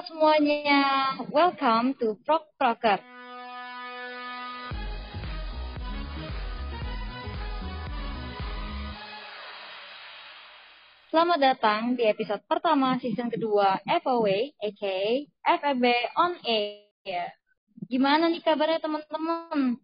Semuanya, welcome to Prok Proker. Selamat datang di episode pertama season kedua FOA, aka FFB on Air. Gimana nih kabarnya teman-teman?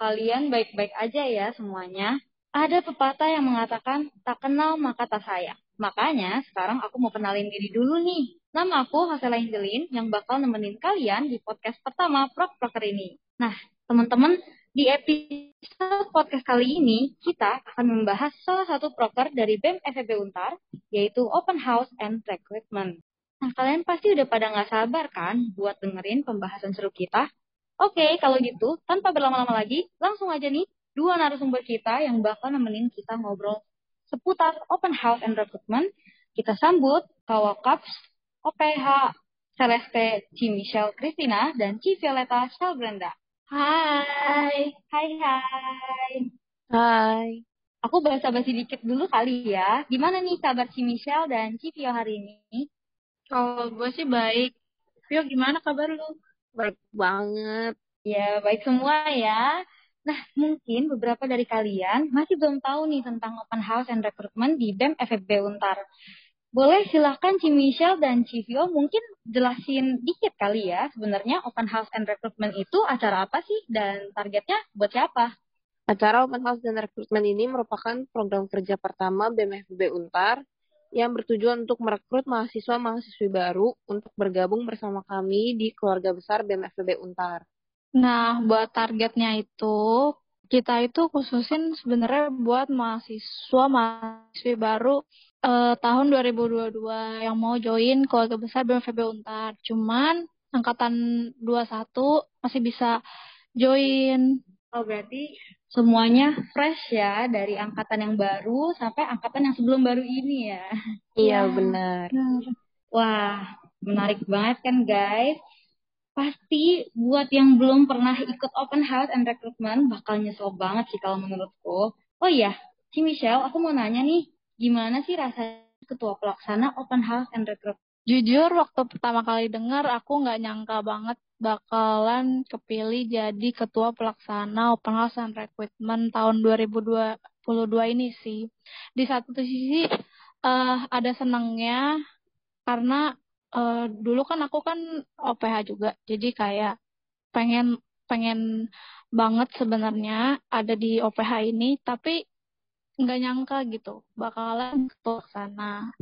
Kalian baik-baik aja ya semuanya? Ada pepatah yang mengatakan, tak kenal maka tak sayang. Makanya sekarang aku mau kenalin diri dulu nih. Nama aku Hasela Angelin yang bakal nemenin kalian di podcast pertama Prok Proker ini. Nah, teman-teman, di episode podcast kali ini kita akan membahas salah satu proker dari BEM FEB Untar, yaitu Open House and Recruitment. Nah, kalian pasti udah pada nggak sabar kan buat dengerin pembahasan seru kita? Oke, kalau gitu, tanpa berlama-lama lagi, langsung aja nih dua narasumber kita yang bakal nemenin kita ngobrol seputar Open House and Recruitment, kita sambut Kawakaps OPH Celeste Ci Michelle Christina dan Ci Violeta Brenda. Hai. Hai, hai. Hai. Aku bahasa basi dikit dulu kali ya. Gimana nih kabar Ci Michelle dan Ci Vio hari ini? Kalau gue sih baik. Vio gimana kabar lu? Baik banget. Ya, baik semua ya. Nah, mungkin beberapa dari kalian masih belum tahu nih tentang open house and recruitment di BEM FFB Untar. Boleh silahkan Ci Michelle dan Civio mungkin jelasin dikit kali ya sebenarnya open house and recruitment itu acara apa sih dan targetnya buat siapa? Acara open house dan recruitment ini merupakan program kerja pertama BEM FFB Untar yang bertujuan untuk merekrut mahasiswa-mahasiswi baru untuk bergabung bersama kami di keluarga besar BEM FFB Untar. Nah, buat targetnya itu kita itu khususin sebenarnya buat mahasiswa mahasiswi baru eh, tahun 2022 yang mau join keluarga besar BMFB Untar. Cuman angkatan 21 masih bisa join. Oh, berarti semuanya fresh ya dari angkatan yang baru sampai angkatan yang sebelum baru ini ya. Iya, benar. Wah, menarik banget kan guys pasti buat yang belum pernah ikut open house and recruitment bakal nyesel banget sih kalau menurutku. Oh iya, si Michelle, aku mau nanya nih, gimana sih rasanya ketua pelaksana open house and recruitment? Jujur, waktu pertama kali dengar aku nggak nyangka banget bakalan kepilih jadi ketua pelaksana open house and recruitment tahun 2022 ini sih. Di satu sisi uh, ada senangnya karena uh, dulu kan aku kan OPH juga jadi kayak pengen pengen banget sebenarnya ada di OPH ini tapi nggak nyangka gitu bakalan ke sana.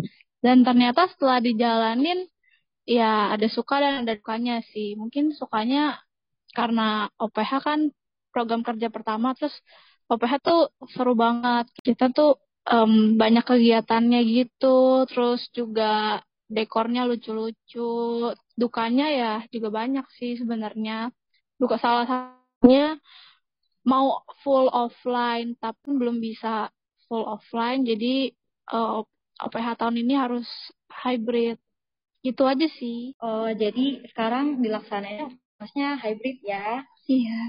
Dan ternyata setelah dijalanin ya ada suka dan ada dukanya sih. Mungkin sukanya karena OPH kan program kerja pertama terus OPH tuh seru banget. Kita tuh um, banyak kegiatannya gitu terus juga dekornya lucu-lucu. Dukanya ya juga banyak sih sebenarnya. Duka salah satunya mau full offline tapi belum bisa full offline. Jadi uh, eh, OPH tahun ini harus hybrid. Itu aja sih. Oh jadi sekarang dilaksanain maksudnya hybrid ya? Iya.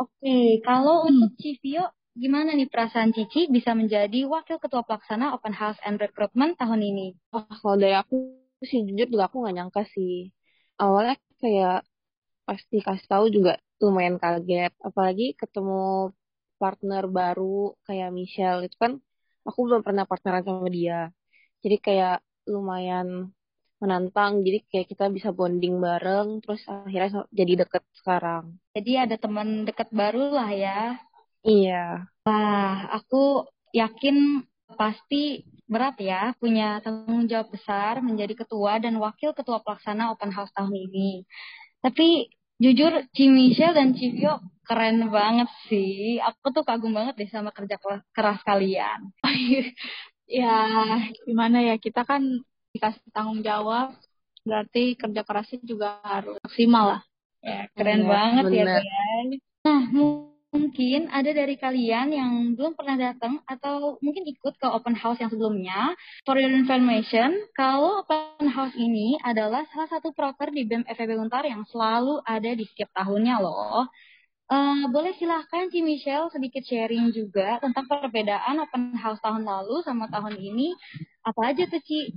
Oke okay. kalau hmm. untuk Civio Gimana nih perasaan Cici bisa menjadi wakil ketua pelaksana Open House and Recruitment tahun ini? Oh, kalau dari aku sih jujur juga aku nggak nyangka sih. Awalnya kayak pasti kasih tahu juga lumayan kaget. Apalagi ketemu partner baru kayak Michelle itu kan aku belum pernah partneran sama dia. Jadi kayak lumayan menantang jadi kayak kita bisa bonding bareng terus akhirnya jadi deket sekarang jadi ada teman deket baru lah ya Iya. Wah, aku yakin pasti berat ya punya tanggung jawab besar menjadi ketua dan wakil ketua pelaksana open house tahun ini. Tapi jujur Ci Michelle dan Civio keren banget sih. Aku tuh kagum banget deh sama kerja keras kalian. ya gimana ya kita kan dikasih tanggung jawab berarti kerja kerasnya juga harus maksimal lah. Ya keren ya, banget bener. ya. Nah mungkin ada dari kalian yang belum pernah datang atau mungkin ikut ke open house yang sebelumnya. For your information, kalau open house ini adalah salah satu proker di BEM FEB Untar yang selalu ada di setiap tahunnya loh. Uh, boleh silahkan Ci Michelle sedikit sharing juga tentang perbedaan open house tahun lalu sama tahun ini. Apa aja tuh Ci?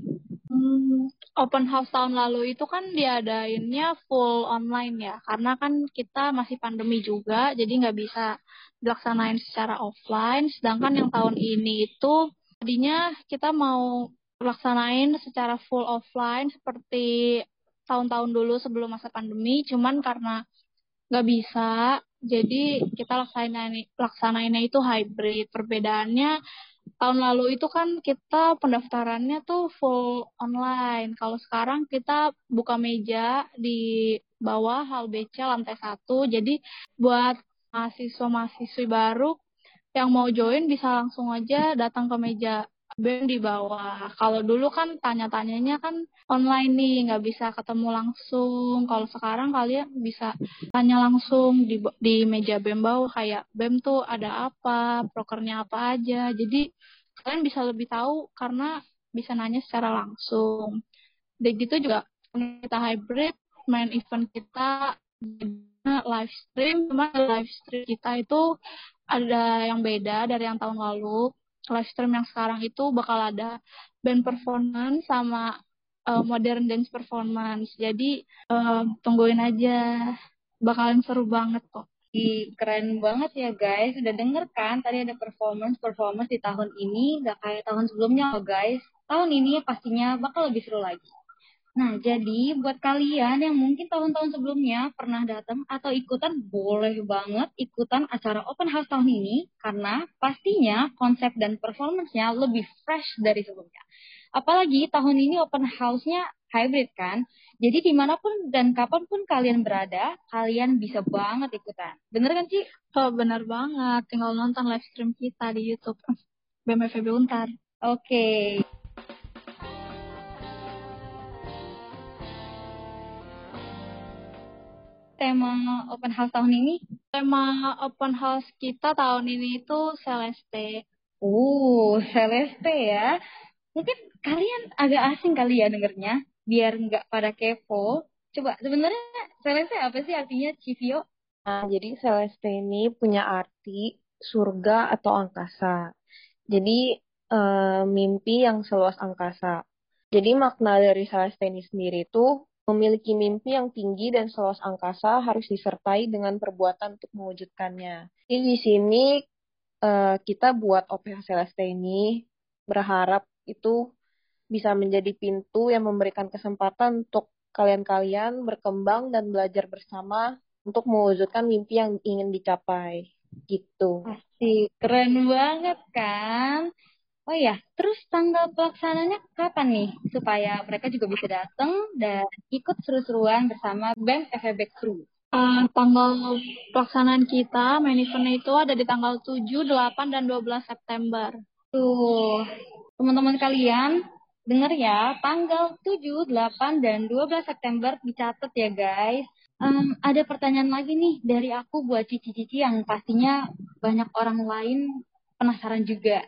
Hmm, open house tahun lalu itu kan diadainnya full online ya, karena kan kita masih pandemi juga, jadi nggak bisa dilaksanain secara offline. Sedangkan yang tahun ini itu tadinya kita mau laksanain secara full offline seperti tahun-tahun dulu sebelum masa pandemi, cuman karena nggak bisa, jadi kita laksanain laksanainnya itu hybrid. Perbedaannya tahun lalu itu kan kita pendaftarannya tuh full online. Kalau sekarang kita buka meja di bawah hal BC lantai satu. Jadi buat mahasiswa-mahasiswi baru yang mau join bisa langsung aja datang ke meja BEM di bawah. Kalau dulu kan tanya-tanyanya kan online nih, nggak bisa ketemu langsung. Kalau sekarang kalian bisa tanya langsung di di meja BEM bawah kayak BEM tuh ada apa, prokernya apa aja. Jadi kalian bisa lebih tahu karena bisa nanya secara langsung. Dan gitu juga kita hybrid, main event kita live stream, cuma live stream kita itu ada yang beda dari yang tahun lalu live stream yang sekarang itu bakal ada band performance sama uh, modern dance performance. Jadi uh, tungguin aja, bakalan seru banget kok. Keren banget ya guys. Udah denger kan tadi ada performance performance di tahun ini gak kayak tahun sebelumnya loh guys. Tahun ini pastinya bakal lebih seru lagi. Nah, jadi buat kalian yang mungkin tahun-tahun sebelumnya pernah datang atau ikutan, boleh banget ikutan acara open house tahun ini karena pastinya konsep dan performance-nya lebih fresh dari sebelumnya. Apalagi tahun ini open house-nya hybrid kan, jadi di mana pun dan kapan pun kalian berada, kalian bisa banget ikutan. Bener kan, Ci? Oh, bener banget. Tinggal nonton live stream kita di Youtube. BMFB Untar. Oke. Okay. Tema open house tahun ini? Tema open house kita tahun ini itu Celeste. Uh, Celeste ya. Mungkin kalian agak asing kali ya dengernya, biar nggak pada kepo. Coba sebenarnya Celeste apa sih artinya Civio? Nah, jadi Celeste ini punya arti surga atau angkasa. Jadi uh, mimpi yang seluas angkasa. Jadi makna dari Celeste ini sendiri itu Memiliki mimpi yang tinggi dan seluas angkasa harus disertai dengan perbuatan untuk mewujudkannya. Jadi di sini uh, kita buat OPH Celeste ini berharap itu bisa menjadi pintu yang memberikan kesempatan untuk kalian-kalian berkembang dan belajar bersama untuk mewujudkan mimpi yang ingin dicapai. Gitu. Pasti keren banget kan? Oh iya, terus tanggal pelaksananya kapan nih? Supaya mereka juga bisa datang dan ikut seru-seruan bersama BEM FEB Crew. Uh, tanggal pelaksanaan kita, main event itu ada di tanggal 7, 8, dan 12 September. Tuh, teman-teman kalian, denger ya, tanggal 7, 8, dan 12 September dicatat ya guys. Um, ada pertanyaan lagi nih dari aku buat cici-cici yang pastinya banyak orang lain penasaran juga.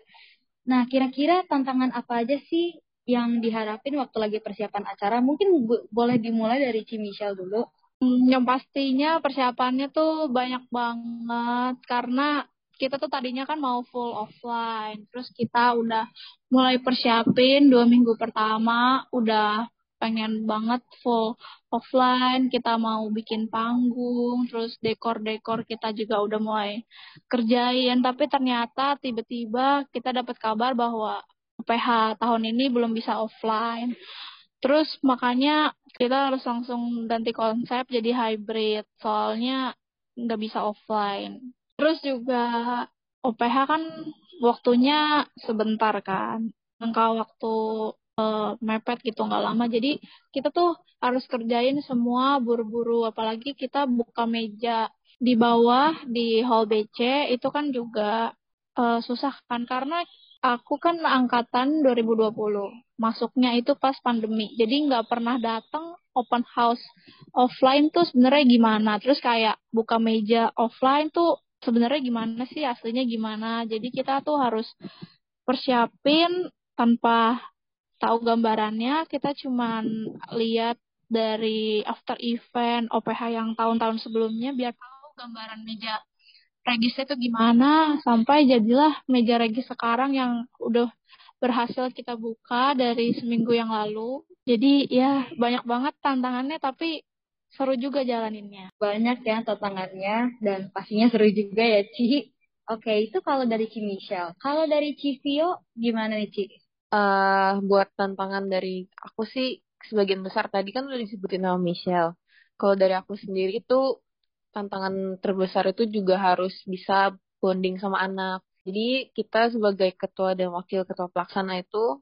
Nah, kira-kira tantangan apa aja sih yang diharapin waktu lagi persiapan acara? Mungkin boleh dimulai dari Ci Michelle dulu. Hmm, yang pastinya persiapannya tuh banyak banget karena kita tuh tadinya kan mau full offline, terus kita udah mulai persiapin dua minggu pertama, udah pengen banget full offline, kita mau bikin panggung, terus dekor-dekor kita juga udah mulai kerjain, tapi ternyata tiba-tiba kita dapat kabar bahwa PH tahun ini belum bisa offline. Terus makanya kita harus langsung ganti konsep jadi hybrid, soalnya nggak bisa offline. Terus juga OPH kan waktunya sebentar kan. Angka waktu uh, mepet gitu nggak lama. Jadi kita tuh harus kerjain semua buru-buru. Apalagi kita buka meja di bawah di hall BC itu kan juga uh, susah kan. Karena aku kan angkatan 2020 masuknya itu pas pandemi. Jadi nggak pernah datang open house. Offline tuh sebenarnya gimana? Terus kayak buka meja offline tuh sebenarnya gimana sih? Aslinya gimana? Jadi kita tuh harus persiapin tanpa tahu gambarannya kita cuman lihat dari after event OPH yang tahun-tahun sebelumnya biar tahu gambaran meja regisnya itu gimana sampai jadilah meja regis sekarang yang udah berhasil kita buka dari seminggu yang lalu Jadi ya banyak banget tantangannya tapi seru juga jalaninnya. Banyak ya tantangannya dan pastinya seru juga ya Ci. Oke, itu kalau dari Ci Michelle. Kalau dari Ci Vio, gimana nih Ci? Uh, buat tantangan dari aku sih sebagian besar tadi kan udah disebutin sama Michelle. Kalau dari aku sendiri itu tantangan terbesar itu juga harus bisa bonding sama anak. Jadi kita sebagai ketua dan wakil ketua pelaksana itu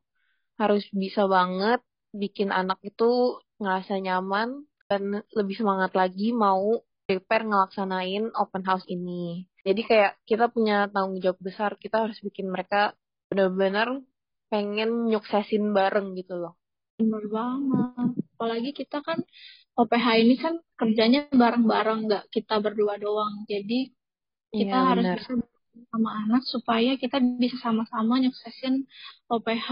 harus bisa banget bikin anak itu ngerasa nyaman dan lebih semangat lagi mau prepare ngelaksanain open house ini. Jadi kayak kita punya tanggung jawab besar, kita harus bikin mereka benar-benar pengen nyuksesin bareng gitu loh. Benar banget. Apalagi kita kan OPH ini kan kerjanya bareng-bareng, nggak kita berdua doang. Jadi kita ya, harus bener. bisa sama anak supaya kita bisa sama-sama nyuksesin OPH.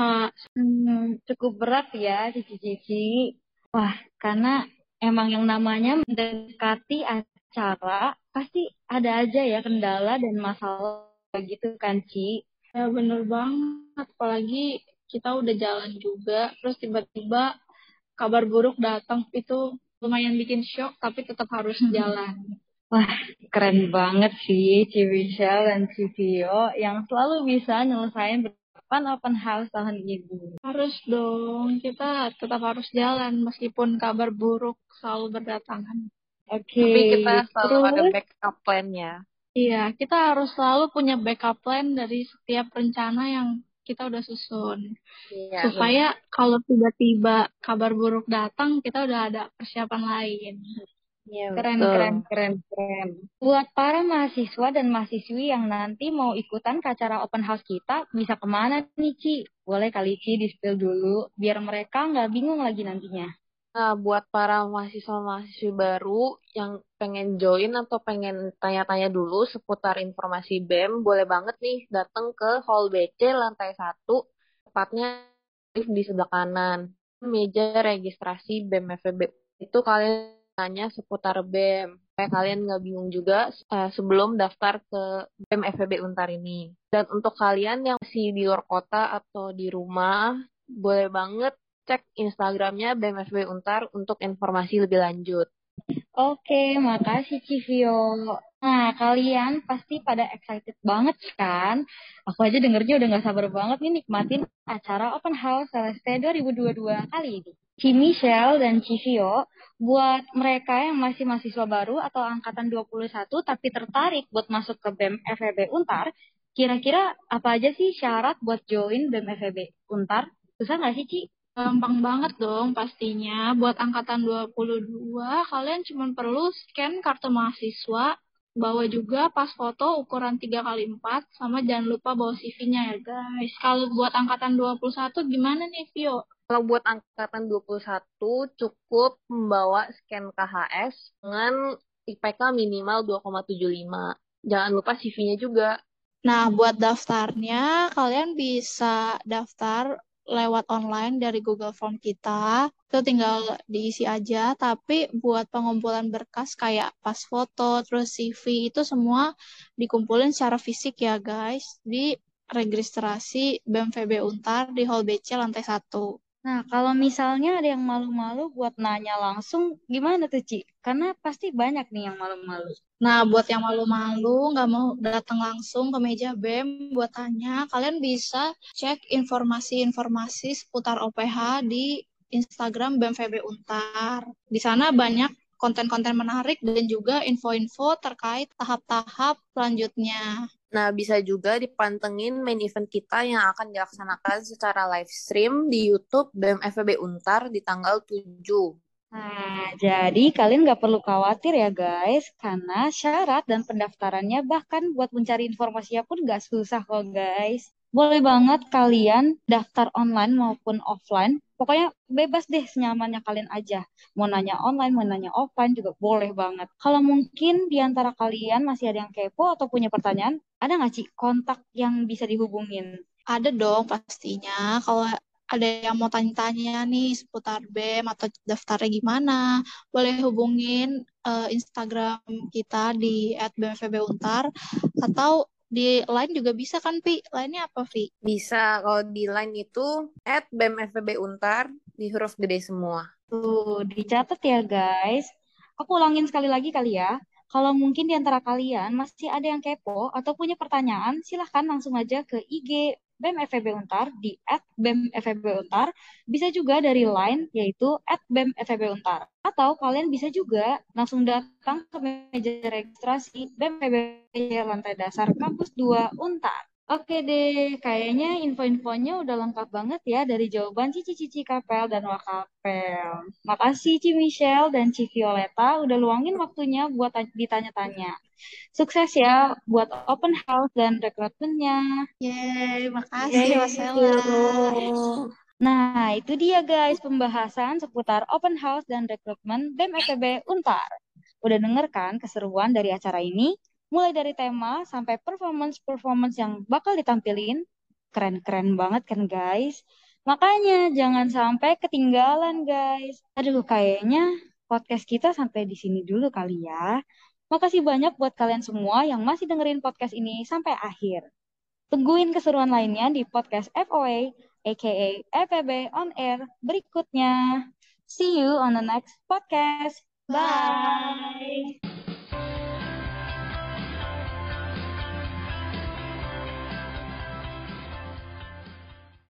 Hmm, cukup berat ya cici-cici. Wah, karena emang yang namanya mendekati acara pasti ada aja ya kendala dan masalah gitu kan Ci. Ya bener banget, apalagi kita udah jalan juga, terus tiba-tiba kabar buruk datang itu lumayan bikin shock, tapi tetap harus jalan. Wah, keren banget sih Ci Michelle dan Ci Vio yang selalu bisa nyelesain berdepan open house tahun ini. Harus dong, kita tetap harus jalan meskipun kabar buruk selalu berdatangan. Oke. Okay. Tapi kita selalu Terus, ada backup plan-nya. Iya, kita harus selalu punya backup plan dari setiap rencana yang kita udah susun. Iya, Supaya kalau tiba-tiba kabar buruk datang, kita udah ada persiapan lain. Iya, keren, betul. keren, keren, keren. Buat para mahasiswa dan mahasiswi yang nanti mau ikutan ke acara open house kita, bisa ke mana nih, Ci? Boleh kali Ci di-spill dulu, biar mereka nggak bingung lagi nantinya. Nah, buat para mahasiswa-mahasiswi baru yang pengen join atau pengen tanya-tanya dulu seputar informasi BEM, boleh banget nih datang ke Hall BC lantai 1, tepatnya di sebelah kanan. Meja registrasi BEM FEB. Itu kalian tanya seputar BEM supaya kalian nggak bingung juga uh, sebelum daftar ke BEM FEB Untar ini. Dan untuk kalian yang masih di luar kota atau di rumah, boleh banget cek Instagramnya BEM FEB Untar untuk informasi lebih lanjut. Oke, makasih Civio. Nah, kalian pasti pada excited banget kan? Aku aja dengernya udah gak sabar banget nih nikmatin acara Open House Celeste 2022 kali ini. Ci Michelle dan Civio, buat mereka yang masih mahasiswa baru atau angkatan 21 tapi tertarik buat masuk ke BEM FEB Untar, kira-kira apa aja sih syarat buat join BEM FEB Untar? Susah nggak sih, Ci? Gampang banget dong pastinya. Buat angkatan 22, kalian cuma perlu scan kartu mahasiswa, bawa juga pas foto ukuran 3x4, sama jangan lupa bawa CV-nya ya guys. Kalau buat angkatan 21 gimana nih Vio? Kalau buat angkatan 21 cukup membawa scan KHS dengan IPK minimal 2,75. Jangan lupa CV-nya juga. Nah, buat daftarnya, kalian bisa daftar lewat online dari Google Form kita. Itu tinggal diisi aja. Tapi buat pengumpulan berkas kayak pas foto, terus CV, itu semua dikumpulin secara fisik ya guys. Di registrasi BMVB Untar di Hall BC lantai 1. Nah, kalau misalnya ada yang malu-malu buat nanya langsung, gimana tuh, Ci? Karena pasti banyak nih yang malu-malu. Nah, buat yang malu-malu, nggak mau datang langsung ke meja BEM buat tanya, kalian bisa cek informasi-informasi seputar OPH di Instagram BEM VB Untar. Di sana banyak konten-konten menarik dan juga info-info terkait tahap-tahap selanjutnya. Nah, bisa juga dipantengin main event kita yang akan dilaksanakan secara live stream di YouTube BEM FEB Untar di tanggal 7. Nah, jadi kalian nggak perlu khawatir ya guys, karena syarat dan pendaftarannya bahkan buat mencari informasinya pun nggak susah kok guys. Boleh banget kalian daftar online maupun offline. Pokoknya bebas deh senyamannya kalian aja. Mau nanya online, mau nanya offline juga boleh banget. Kalau mungkin di antara kalian masih ada yang kepo atau punya pertanyaan, ada nggak sih kontak yang bisa dihubungin? Ada dong pastinya. Kalau ada yang mau tanya-tanya nih seputar BEM atau daftarnya gimana, boleh hubungin uh, Instagram kita di @bmvbuntar atau di line juga bisa kan, Pi? Line-nya apa, Vi? Bisa. Kalau di line itu at BMFB Untar. di huruf gede semua. Tuh, dicatat ya guys. Aku ulangin sekali lagi kali ya. Kalau mungkin di antara kalian masih ada yang kepo atau punya pertanyaan, silahkan langsung aja ke IG BEM FEB Untar di at BEM FEB Untar. Bisa juga dari line yaitu at BEM FEB Untar. Atau kalian bisa juga langsung datang ke meja registrasi BEM FEB lantai dasar kampus 2 Untar. Oke deh, kayaknya info-infonya udah lengkap banget ya dari jawaban Cici Cici Kapel dan Wakapel. Makasih Ci Michelle dan Ci Violeta udah luangin waktunya buat ditanya-tanya. Sukses ya buat open house dan rekrutmennya. Yeay, makasih Mas Nah, itu dia guys pembahasan seputar open house dan rekrutmen BEM FEB Untar. Udah denger kan keseruan dari acara ini? Mulai dari tema sampai performance-performance yang bakal ditampilin. Keren-keren banget kan guys? Makanya jangan sampai ketinggalan guys. Aduh kayaknya podcast kita sampai di sini dulu kali ya. Makasih banyak buat kalian semua yang masih dengerin podcast ini sampai akhir. Tungguin keseruan lainnya di podcast FOA, aka FEB On Air berikutnya. See you on the next podcast. Bye.